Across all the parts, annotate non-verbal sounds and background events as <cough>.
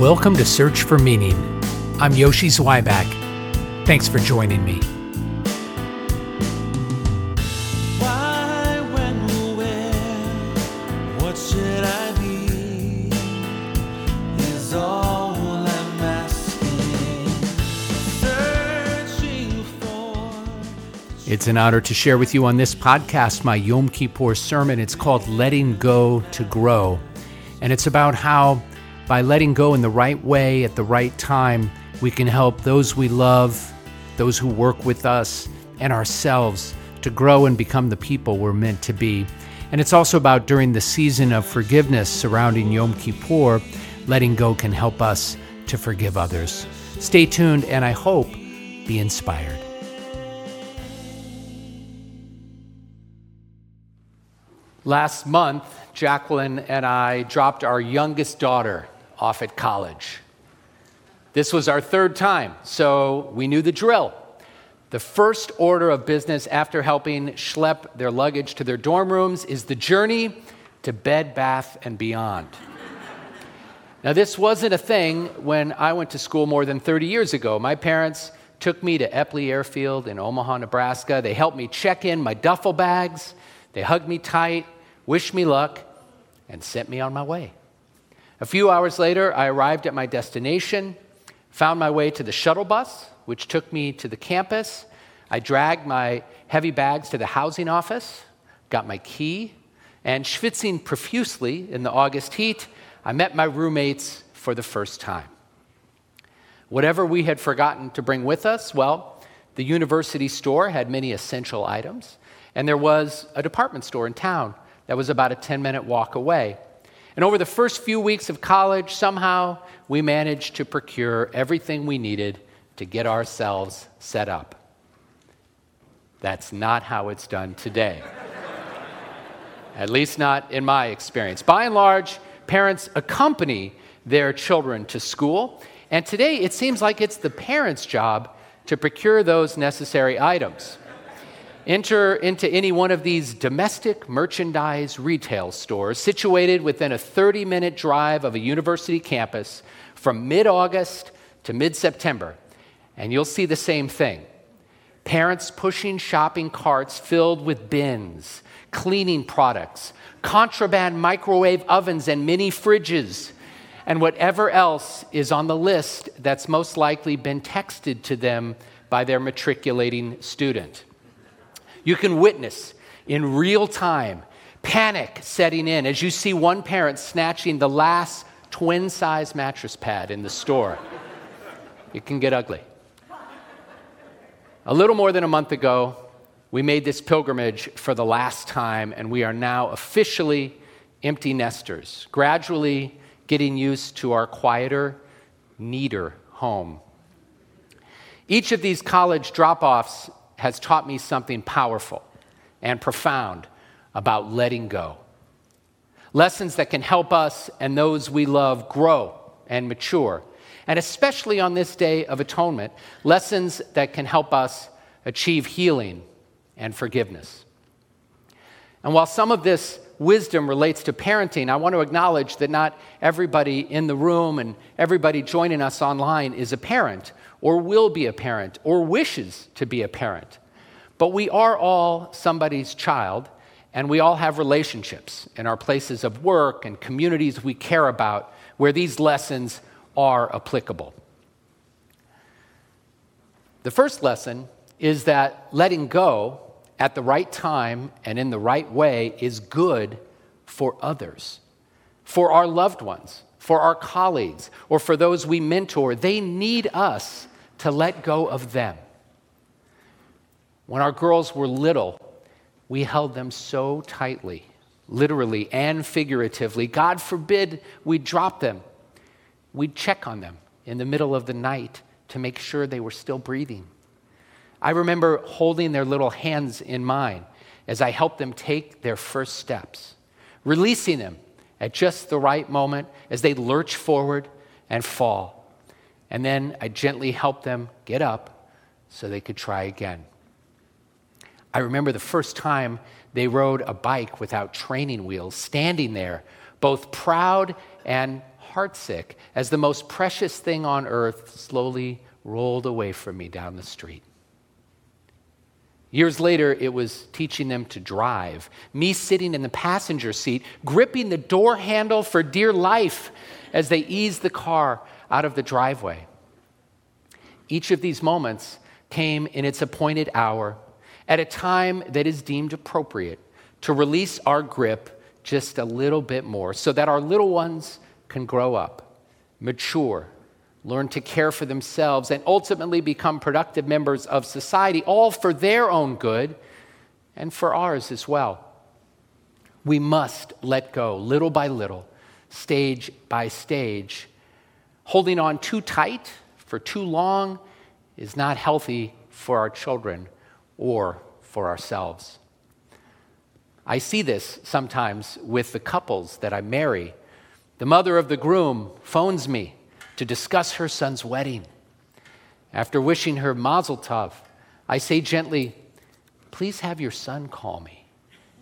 Welcome to Search for Meaning. I'm Yoshi Zweiback. Thanks for joining me. Why, when, where, what should I be? Is all I'm asking. Searching for. It's an honor to share with you on this podcast my Yom Kippur sermon. It's called Letting Go to Grow. And it's about how, by letting go in the right way at the right time, we can help those we love, those who work with us, and ourselves to grow and become the people we're meant to be. And it's also about during the season of forgiveness surrounding Yom Kippur, letting go can help us to forgive others. Stay tuned, and I hope be inspired. Last month, Jacqueline and I dropped our youngest daughter off at college. This was our third time, so we knew the drill. The first order of business after helping schlep their luggage to their dorm rooms is the journey to Bed Bath and Beyond. Now, this wasn't a thing when I went to school more than 30 years ago. My parents took me to Eppley Airfield in Omaha, Nebraska. They helped me check in my duffel bags. They hugged me tight, wished me luck, and sent me on my way. A few hours later, I arrived at my destination, found my way to the shuttle bus, which took me to the campus. I dragged my heavy bags to the housing office, got my key, and schwitzing profusely in the August heat, I met my roommates for the first time. Whatever we had forgotten to bring with us, well, the university store had many essential items, and there was a department store in town that was about a 10 minute walk away. And over the first few weeks of college, somehow we managed to procure everything we needed to get ourselves set up. That's not how it's done today. <laughs> At least not in my experience. By and large, parents accompany their children to school, and today it seems like it's the parents' job to procure those necessary items. Enter into any one of these domestic merchandise retail stores situated within a 30 minute drive of a university campus from mid August to mid September, and you'll see the same thing. Parents pushing shopping carts filled with bins, cleaning products, contraband microwave ovens and mini fridges, and whatever else is on the list that's most likely been texted to them by their matriculating student. You can witness in real time panic setting in as you see one parent snatching the last twin size mattress pad in the store. It can get ugly. A little more than a month ago, we made this pilgrimage for the last time, and we are now officially empty nesters, gradually getting used to our quieter, neater home. Each of these college drop offs has taught me something powerful and profound about letting go. Lessons that can help us and those we love grow and mature. And especially on this day of atonement, lessons that can help us achieve healing and forgiveness. And while some of this wisdom relates to parenting, I want to acknowledge that not everybody in the room and everybody joining us online is a parent or will be a parent or wishes to be a parent. But we are all somebody's child, and we all have relationships in our places of work and communities we care about where these lessons are applicable. The first lesson is that letting go at the right time and in the right way is good for others, for our loved ones, for our colleagues, or for those we mentor. They need us to let go of them. When our girls were little, we held them so tightly, literally and figuratively. God forbid we drop them. We'd check on them in the middle of the night to make sure they were still breathing. I remember holding their little hands in mine as I helped them take their first steps, releasing them at just the right moment as they lurch forward and fall. And then I gently helped them get up so they could try again. I remember the first time they rode a bike without training wheels, standing there, both proud and heartsick as the most precious thing on earth slowly rolled away from me down the street. Years later, it was teaching them to drive. Me sitting in the passenger seat, gripping the door handle for dear life as they eased the car out of the driveway. Each of these moments came in its appointed hour at a time that is deemed appropriate to release our grip just a little bit more so that our little ones can grow up, mature, learn to care for themselves, and ultimately become productive members of society, all for their own good and for ours as well. We must let go little by little, stage by stage. Holding on too tight for too long is not healthy for our children or for ourselves. I see this sometimes with the couples that I marry. The mother of the groom phones me to discuss her son's wedding. After wishing her mazel tov, I say gently, Please have your son call me.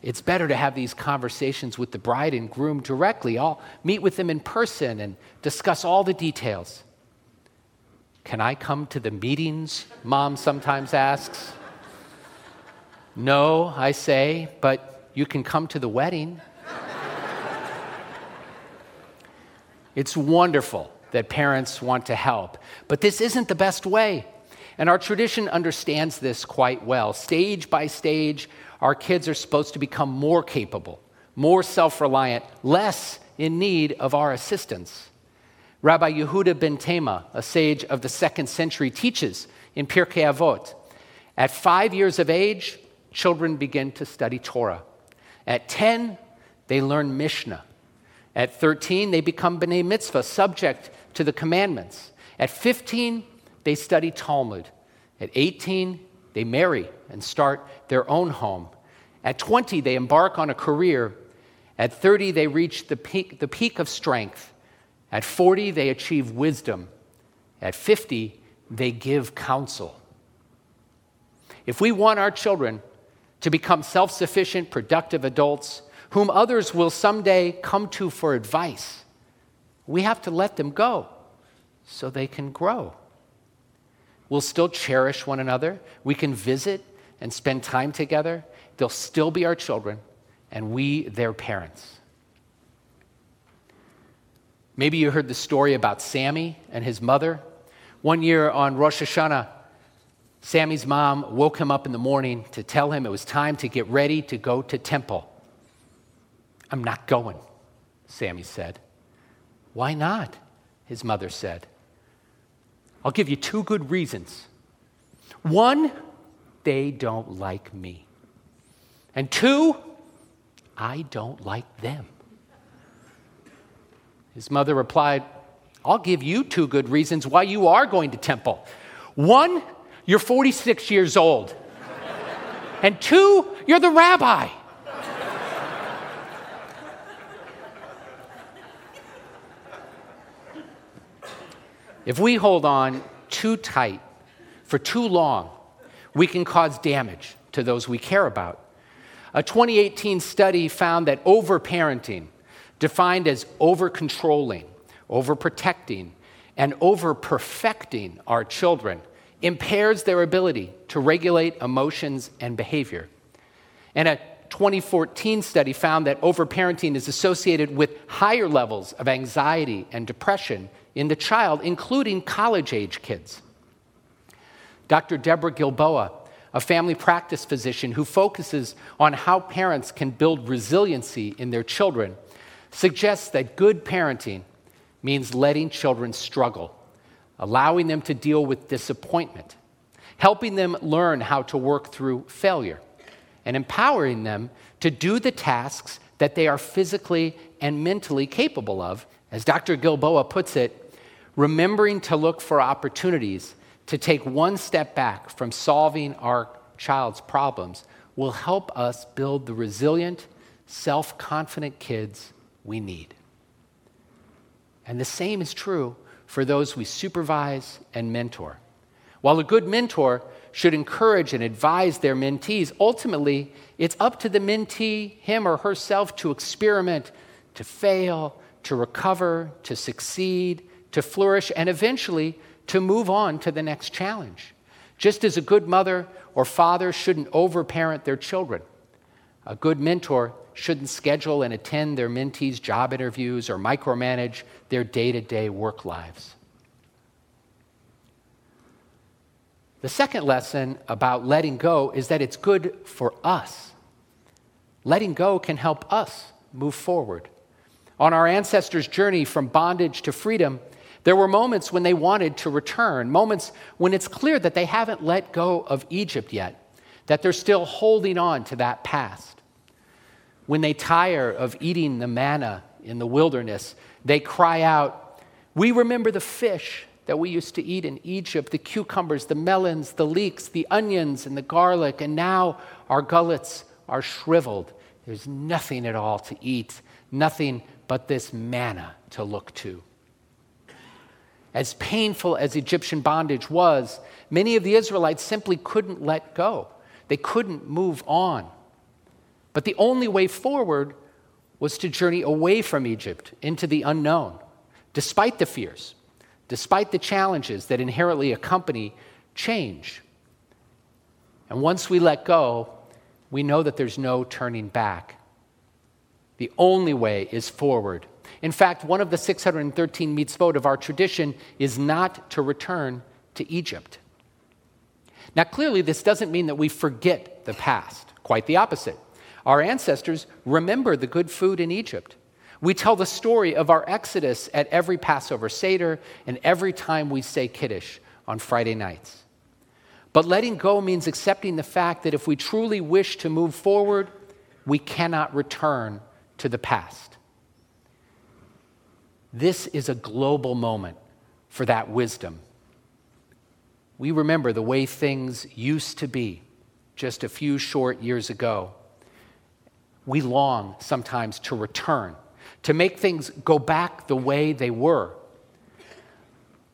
It's better to have these conversations with the bride and groom directly. I'll meet with them in person and discuss all the details. Can I come to the meetings? Mom sometimes asks. No, I say, but you can come to the wedding. it's wonderful that parents want to help. But this isn't the best way. And our tradition understands this quite well. Stage by stage, our kids are supposed to become more capable, more self reliant, less in need of our assistance. Rabbi Yehuda ben Tema, a sage of the second century, teaches in Pirkei Avot at five years of age, children begin to study Torah. At 10, they learn Mishnah. At 13, they become B'nai Mitzvah, subject to the commandments. At 15, they study Talmud. At 18, they marry and start their own home. At 20, they embark on a career. At 30, they reach the peak, the peak of strength. At 40, they achieve wisdom. At 50, they give counsel. If we want our children to become self sufficient, productive adults whom others will someday come to for advice, we have to let them go so they can grow. We'll still cherish one another. We can visit and spend time together. They'll still be our children, and we their parents. Maybe you heard the story about Sammy and his mother. One year on Rosh Hashanah, Sammy's mom woke him up in the morning to tell him it was time to get ready to go to temple. I'm not going, Sammy said. Why not? His mother said. I'll give you two good reasons. One, they don't like me. And two, I don't like them. His mother replied, I'll give you two good reasons why you are going to temple. One, you're 46 years old. and two, you're the rabbi. If we hold on too tight for too long, we can cause damage to those we care about. A 2018 study found that overparenting, defined as over controlling, over protecting, and over perfecting our children, impairs their ability to regulate emotions and behavior. And a 2014 study found that overparenting is associated with higher levels of anxiety and depression in the child, including college age kids. Dr. Deborah Gilboa, a family practice physician who focuses on how parents can build resiliency in their children, suggests that good parenting means letting children struggle, allowing them to deal with disappointment, helping them learn how to work through failure, and empowering them to do the tasks that they are physically and mentally capable of as Dr. Gilboa puts it, remembering to look for opportunities to take one step back from solving our child's problems will help us build the resilient, self confident kids we need. And the same is true for those we supervise and mentor. While a good mentor should encourage and advise their mentees, ultimately, it's up to the mentee, him or herself, to experiment, to fail, to recover, to succeed, to flourish, and eventually to move on to the next challenge. Just as a good mother or father shouldn't overparent their children, a good mentor shouldn't schedule and attend their mentees' job interviews or micromanage their day to day work lives. The second lesson about letting go is that it's good for us. Letting go can help us move forward. On our ancestors' journey from bondage to freedom, there were moments when they wanted to return, moments when it's clear that they haven't let go of Egypt yet, that they're still holding on to that past. When they tire of eating the manna in the wilderness, they cry out, We remember the fish that we used to eat in Egypt the cucumbers, the melons, the leeks, the onions, and the garlic, and now our gullets are shriveled. There's nothing at all to eat, nothing but this manna to look to. As painful as Egyptian bondage was, many of the Israelites simply couldn't let go. They couldn't move on. But the only way forward was to journey away from Egypt into the unknown, despite the fears, despite the challenges that inherently accompany change. And once we let go, we know that there's no turning back. The only way is forward in fact, one of the 613 mitzvot of our tradition is not to return to Egypt. Now, clearly, this doesn't mean that we forget the past. Quite the opposite. Our ancestors remember the good food in Egypt. We tell the story of our exodus at every Passover Seder and every time we say Kiddush on Friday nights. But letting go means accepting the fact that if we truly wish to move forward, we cannot return to the past. This is a global moment for that wisdom. We remember the way things used to be just a few short years ago. We long sometimes to return, to make things go back the way they were.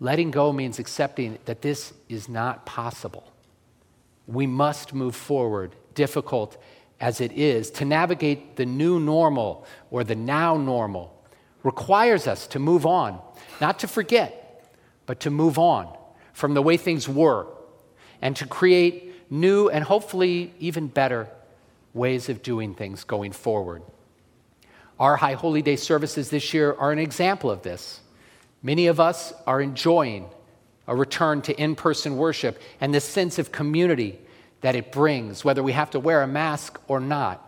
Letting go means accepting that this is not possible. We must move forward, difficult as it is, to navigate the new normal or the now normal requires us to move on, not to forget, but to move on from the way things were and to create new and hopefully even better ways of doing things going forward. Our High Holy Day services this year are an example of this. Many of us are enjoying a return to in person worship and the sense of community that it brings, whether we have to wear a mask or not.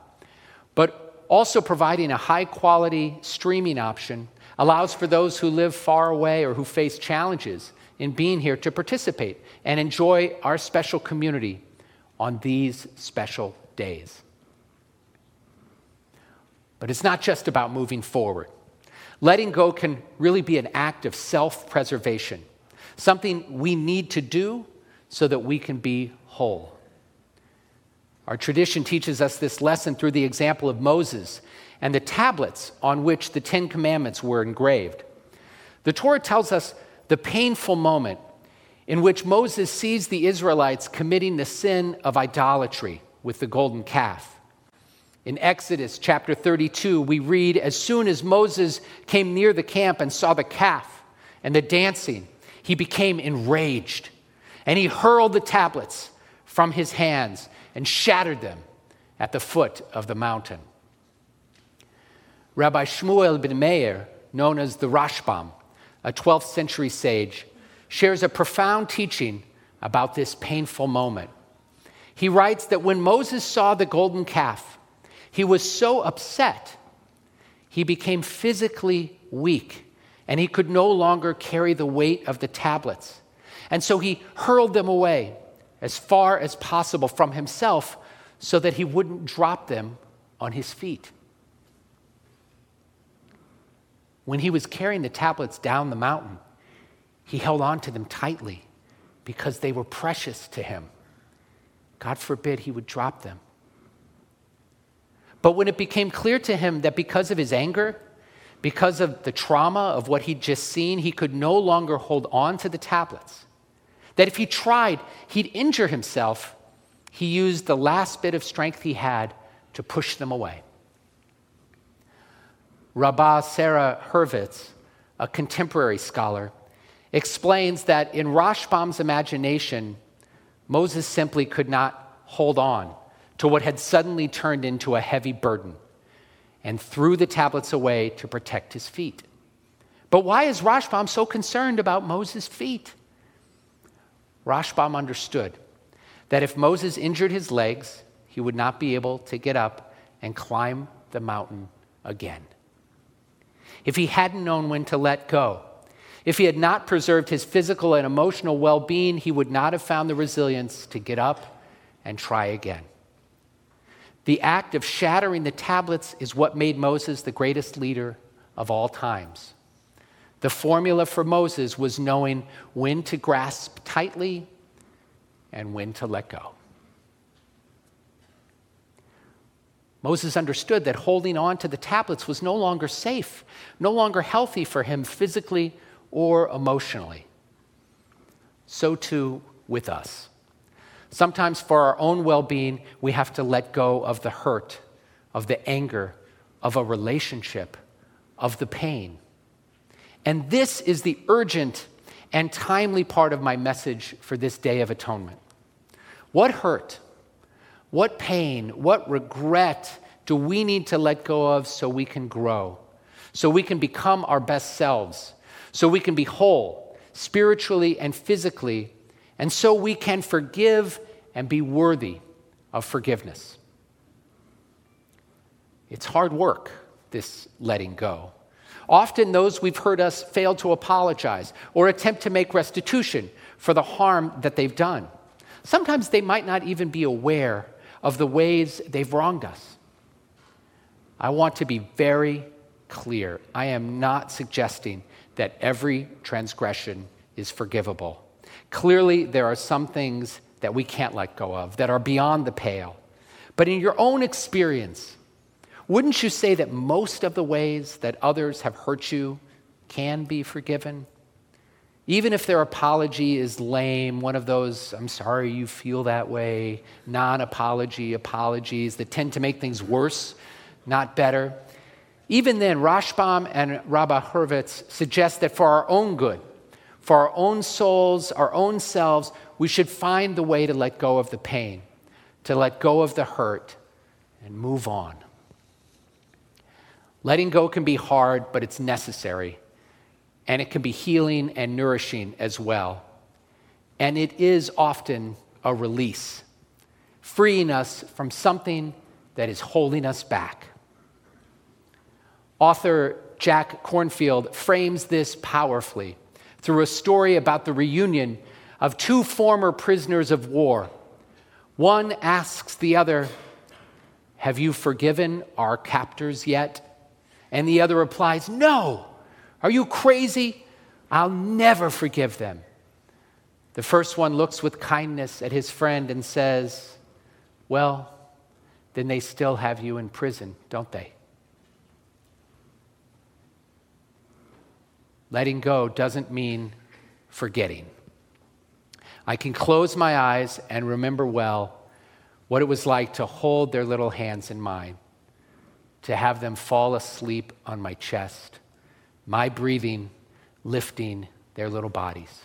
But also, providing a high quality streaming option allows for those who live far away or who face challenges in being here to participate and enjoy our special community on these special days. But it's not just about moving forward. Letting go can really be an act of self preservation, something we need to do so that we can be whole. Our tradition teaches us this lesson through the example of Moses and the tablets on which the Ten Commandments were engraved. The Torah tells us the painful moment in which Moses sees the Israelites committing the sin of idolatry with the golden calf. In Exodus chapter 32, we read As soon as Moses came near the camp and saw the calf and the dancing, he became enraged, and he hurled the tablets from his hands and shattered them at the foot of the mountain. Rabbi Shmuel ben Meir, known as the Rashbam, a 12th century sage, shares a profound teaching about this painful moment. He writes that when Moses saw the golden calf, he was so upset, he became physically weak and he could no longer carry the weight of the tablets. And so he hurled them away as far as possible from himself so that he wouldn't drop them on his feet. When he was carrying the tablets down the mountain, he held on to them tightly because they were precious to him. God forbid he would drop them. But when it became clear to him that because of his anger, because of the trauma of what he'd just seen, he could no longer hold on to the tablets, that if he tried, he'd injure himself, he used the last bit of strength he had to push them away. Rabba Sara Hurwitz, a contemporary scholar, explains that in Rashbam's imagination, Moses simply could not hold on to what had suddenly turned into a heavy burden and threw the tablets away to protect his feet. But why is Rashbam so concerned about Moses' feet? Rashbam understood that if Moses injured his legs, he would not be able to get up and climb the mountain again. If he hadn't known when to let go, if he had not preserved his physical and emotional well being, he would not have found the resilience to get up and try again. The act of shattering the tablets is what made Moses the greatest leader of all times. The formula for Moses was knowing when to grasp tightly and when to let go. Moses understood that holding on to the tablets was no longer safe, no longer healthy for him physically or emotionally. So too with us. Sometimes, for our own well being, we have to let go of the hurt, of the anger, of a relationship, of the pain. And this is the urgent and timely part of my message for this day of atonement. What hurt, what pain, what regret do we need to let go of so we can grow, so we can become our best selves, so we can be whole spiritually and physically, and so we can forgive and be worthy of forgiveness? It's hard work, this letting go. Often, those we've heard us fail to apologize or attempt to make restitution for the harm that they've done. Sometimes they might not even be aware of the ways they've wronged us. I want to be very clear. I am not suggesting that every transgression is forgivable. Clearly, there are some things that we can't let go of, that are beyond the pale. But in your own experience, wouldn't you say that most of the ways that others have hurt you can be forgiven? Even if their apology is lame, one of those, I'm sorry you feel that way, non apology apologies that tend to make things worse, not better. Even then, Rashbam and Rabbi Hurwitz suggest that for our own good, for our own souls, our own selves, we should find the way to let go of the pain, to let go of the hurt, and move on. Letting go can be hard, but it's necessary and it can be healing and nourishing as well. And it is often a release, freeing us from something that is holding us back. Author Jack Kornfield frames this powerfully through a story about the reunion of two former prisoners of war. One asks the other, Have you forgiven our captors yet? And the other replies, No. Are you crazy? I'll never forgive them. The first one looks with kindness at his friend and says, Well, then they still have you in prison, don't they? Letting go doesn't mean forgetting. I can close my eyes and remember well what it was like to hold their little hands in mine, to have them fall asleep on my chest my breathing lifting their little bodies.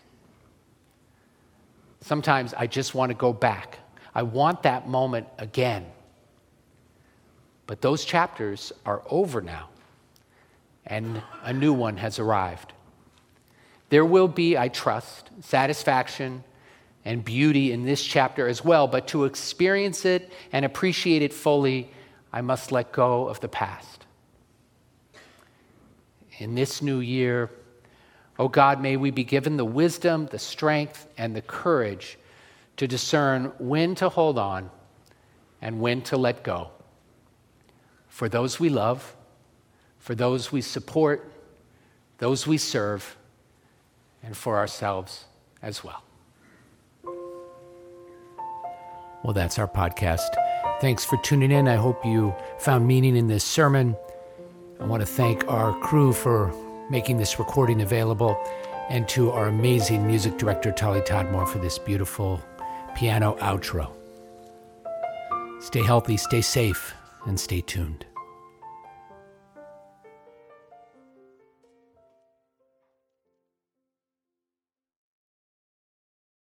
Sometimes I just want to go back. I want that moment again. But those chapters are over now, and a new one has arrived. There will be, I trust, satisfaction and beauty in this chapter as well, but to experience it and appreciate it fully, I must let go of the past in this new year. Oh God, may we be given the wisdom, the strength, and the courage to discern when to hold on and when to let go. For those we love, for those we support, those we serve, and for ourselves as well. Well, that's our podcast. Thanks for tuning in. I hope you found meaning in this sermon. I want to thank our crew for making this recording available and to our amazing music director, Tolly Todmore, for this beautiful piano outro. Stay healthy, stay safe, and stay tuned.